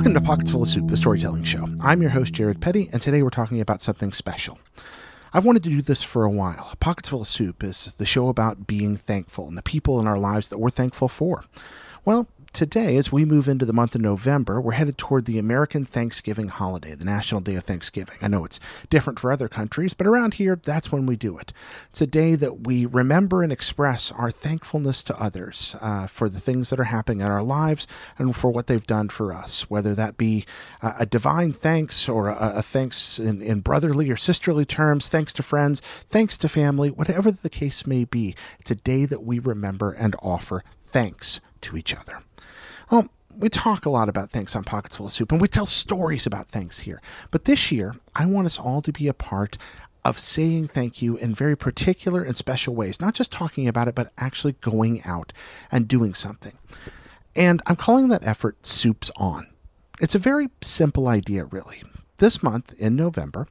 Welcome to Pockets Full of Soup, the storytelling show. I'm your host, Jared Petty, and today we're talking about something special. I've wanted to do this for a while. Pockets Full of Soup is the show about being thankful and the people in our lives that we're thankful for. Well, today, as we move into the month of November, we're headed toward the American Thanksgiving holiday, the National Day of Thanksgiving. I know it's different for other countries, but around here, that's when we do it. It's a day that we remember and express our thankfulness to others uh, for the things that are happening in our lives and for what they've done for us, whether that be uh, a divine thanks or a, a thanks in, in brotherly or sisterly terms, thanks to friends, thanks to family, whatever the case may be. It's a day that we remember and offer thanks to each other. Well, we talk a lot about thanks on Pockets Full of Soup, and we tell stories about thanks here. But this year, I want us all to be a part of saying thank you in very particular and special ways, not just talking about it, but actually going out and doing something. And I'm calling that effort Soups On. It's a very simple idea, really. This month in November,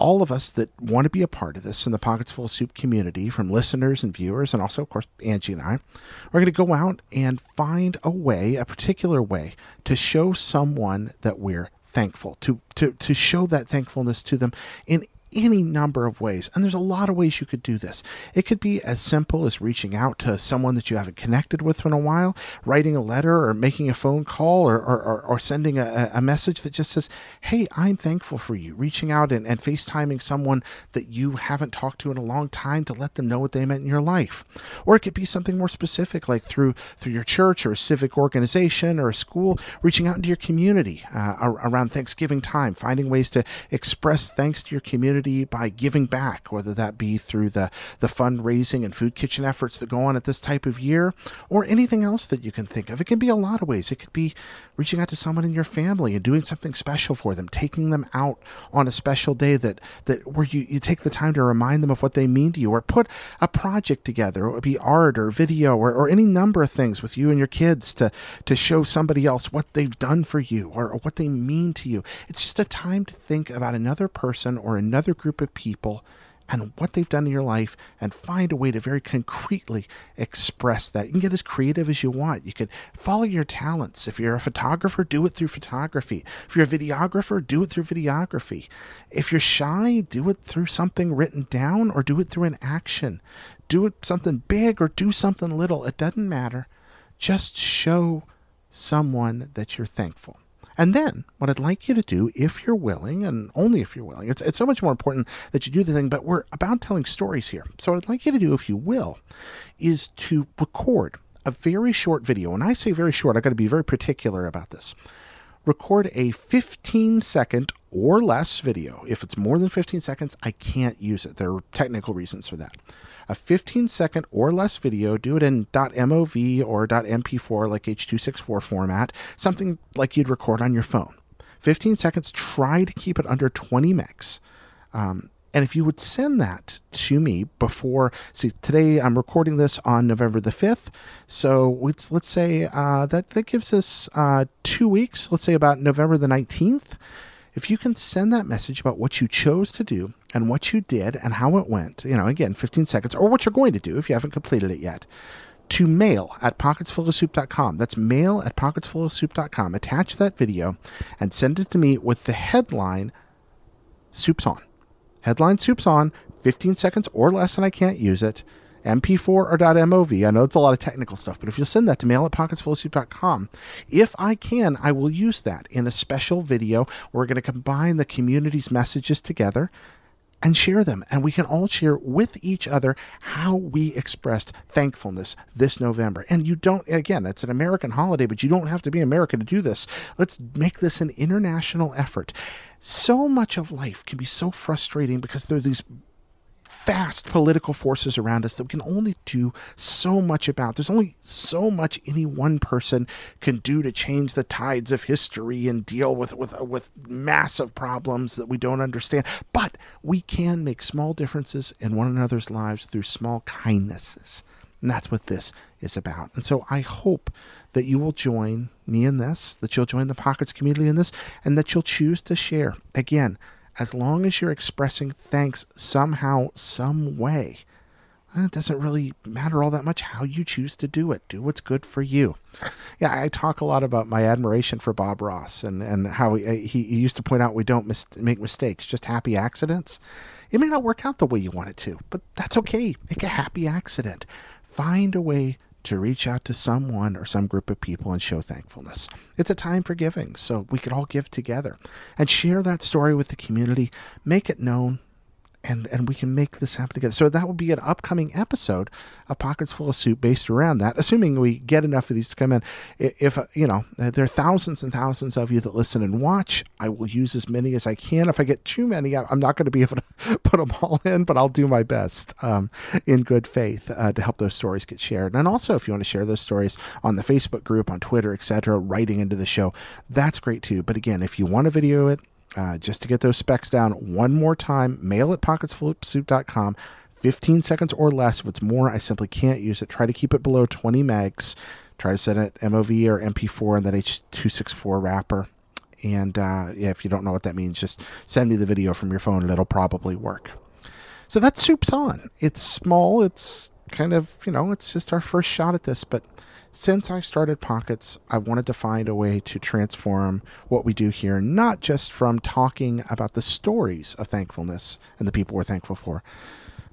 all of us that want to be a part of this in the Pockets Full of Soup community, from listeners and viewers, and also, of course, Angie and I, are going to go out and find a way, a particular way, to show someone that we're thankful, to, to, to show that thankfulness to them in any number of ways. And there's a lot of ways you could do this. It could be as simple as reaching out to someone that you haven't connected with in a while, writing a letter or making a phone call or, or, or sending a, a, message that just says, Hey, I'm thankful for you. Reaching out and, and FaceTiming someone that you haven't talked to in a long time to let them know what they meant in your life. Or it could be something more specific, like through through your church or a civic organization or a school, reaching out into your community uh, around Thanksgiving time, finding ways to express thanks to your community community by giving back, whether that be through the, the fundraising and food kitchen efforts that go on at this type of year, or anything else that you can think of. It can be a lot of ways. It could be reaching out to someone in your family and doing something special for them, taking them out on a special day that, that where you, you take the time to remind them of what they mean to you, or put a project together. It would be art or video or, or any number of things with you and your kids to, to show somebody else what they've done for you or, or what they mean to you. It's just a time to think about another person or another group of people and what they've done in your life and find a way to very concretely express that. You can get as creative as you want. You can follow your talents. If you're a photographer, do it through photography. If you're a videographer, do it through videography. If you're shy, do it through something written down or do it through an action. Do it something big or do something little. It doesn't matter. Just show someone that you're thankful. And then what I'd like you to do, if you're willing, and only if you're willing, it's, it's so much more important that you do the thing, but we're about telling stories here. So what I'd like you to do, if you will, is to record a very short video. When I say very short, I've got to be very particular about this. Record a 15 second or less video. If it's more than 15 seconds, I can't use it. There are technical reasons for that. A 15 second or less video, do it in .mov or .mp4 like H.264 format, something like you'd record on your phone. 15 seconds, try to keep it under 20 megs. Um, and if you would send that to me before, see, today I'm recording this on November the 5th. So let's, let's say uh, that, that gives us uh, two weeks, let's say about November the 19th. If you can send that message about what you chose to do and what you did and how it went, you know, again, 15 seconds, or what you're going to do if you haven't completed it yet, to mail at pocketsfullofsoup.com. That's mail at pocketsfullofsoup.com. Attach that video and send it to me with the headline Soups On. Headline Soups On, 15 seconds or less, and I can't use it. MP4 or .mov. I know it's a lot of technical stuff, but if you'll send that to mail at pocketsfullofsoup.com, if I can, I will use that in a special video. We're going to combine the community's messages together and share them. And we can all share with each other how we expressed thankfulness this November. And you don't, again, it's an American holiday, but you don't have to be American to do this. Let's make this an international effort. So much of life can be so frustrating because there are these vast political forces around us that we can only do so much about. There's only so much any one person can do to change the tides of history and deal with with uh, with massive problems that we don't understand. But we can make small differences in one another's lives through small kindnesses. And that's what this is about. And so I hope that you will join me in this, that you'll join the Pockets community in this, and that you'll choose to share. Again, as long as you're expressing thanks somehow, some way, eh, it doesn't really matter all that much how you choose to do it. Do what's good for you. Yeah, I talk a lot about my admiration for Bob Ross and, and how he, he, used to point out we don't mis- make mistakes, just happy accidents. It may not work out the way you want it to, but that's okay. Make a happy accident. Find a way to reach out to someone or some group of people and show thankfulness. It's a time for giving, so we could all give together and share that story with the community, make it known, and and we can make this happen together. So that will be an upcoming episode of Pockets Full of Soup based around that, assuming we get enough of these to come in. If you know there are thousands and thousands of you that listen and watch, I will use as many as I can. If I get too many, I'm not going to be able to put them all in, but I'll do my best um, in good faith uh, to help those stories get shared. And also, if you want to share those stories on the Facebook group, on Twitter, etc., writing into the show, that's great too. But again, if you want to video it, uh, just to get those specs down one more time, mail at pocketsfullofsoup.com. 15 seconds or less. If it's more, I simply can't use it. Try to keep it below 20 megs. Try to set it MOV or MP4 in that H264 wrapper. And uh, yeah, if you don't know what that means, just send me the video from your phone and it'll probably work. So that soup's on. It's small. It's kind of, you know, it's just our first shot at this, but since I started Pockets, I wanted to find a way to transform what we do here, not just from talking about the stories of thankfulness and the people we're thankful for,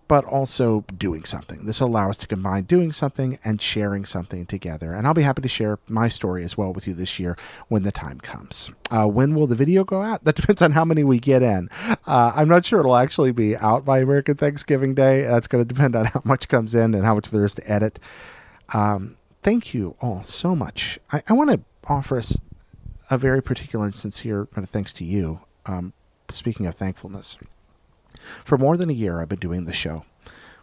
but also doing something. This allows us to combine doing something and sharing something together. And I'll be happy to share my story as well with you this year when the time comes. Uh, when will the video go out? That depends on how many we get in. Uh, I'm not sure it'll actually be out by American Thanksgiving Day. That's going to depend on how much comes in and how much there is to edit. Um, thank you all so much. I, I want to offer us a very particular and sincere kind of thanks to you. Um, speaking of thankfulness, for more than a year, I've been doing the show.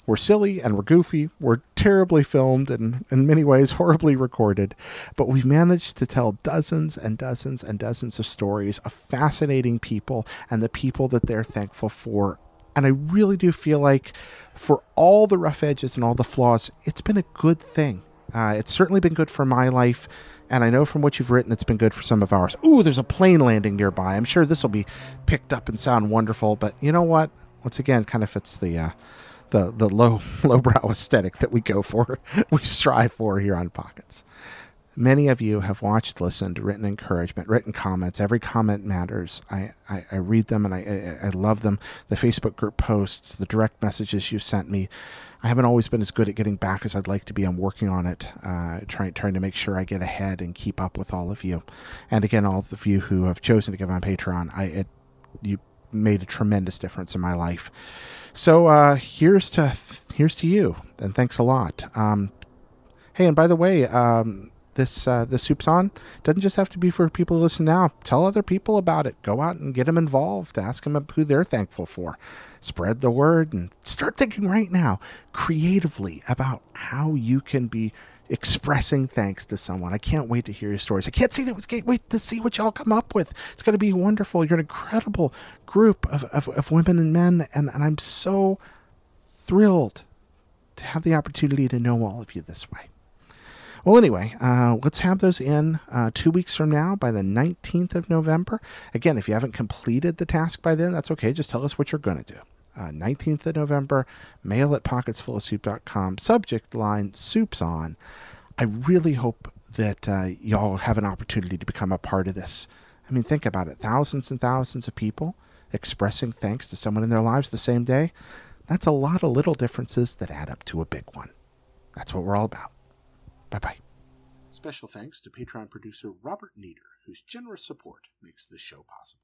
We're silly and we're goofy. We're terribly filmed and in many ways horribly recorded, but we've managed to tell dozens and dozens and dozens of stories of fascinating people and the people that they're thankful for. And I really do feel like, for all the rough edges and all the flaws, it's been a good thing uh, it's certainly been good for my life, and I know from what you've written, it's been good for some of ours. Ooh, there's a plane landing nearby. I'm sure this will be picked up and sound wonderful. But you know what? Once again, kind of fits the uh, the the low lowbrow aesthetic that we go for, we strive for here on Pockets. Many of you have watched, listened, written encouragement, written comments. Every comment matters. I, I, I read them and I, I, I love them. The Facebook group posts, the direct messages you sent me. I haven't always been as good at getting back as I'd like to be. I'm working on it, uh, trying trying to make sure I get ahead and keep up with all of you. And again, all of you who have chosen to give on Patreon, I it, you made a tremendous difference in my life. So uh, here's to here's to you, and thanks a lot. Um, hey, and by the way, um, this uh, the soup's on doesn't just have to be for people to listen now. Tell other people about it. Go out and get them involved. Ask them who they're thankful for. Spread the word and start thinking right now creatively about how you can be expressing thanks to someone. I can't wait to hear your stories. I can't see that. Can't wait to see what y'all come up with. It's going to be wonderful. You're an incredible group of, of, of women and men, and, and I'm so thrilled to have the opportunity to know all of you this way. Well, anyway, uh, let's have those in uh, two weeks from now by the 19th of November. Again, if you haven't completed the task by then, that's okay. Just tell us what you're going to do. Uh, 19th of November, mail at pocketsfullofsoup.com, subject line soups on. I really hope that uh, y'all have an opportunity to become a part of this. I mean, think about it thousands and thousands of people expressing thanks to someone in their lives the same day. That's a lot of little differences that add up to a big one. That's what we're all about. Bye bye. Special thanks to Patreon producer Robert Nieder, whose generous support makes this show possible.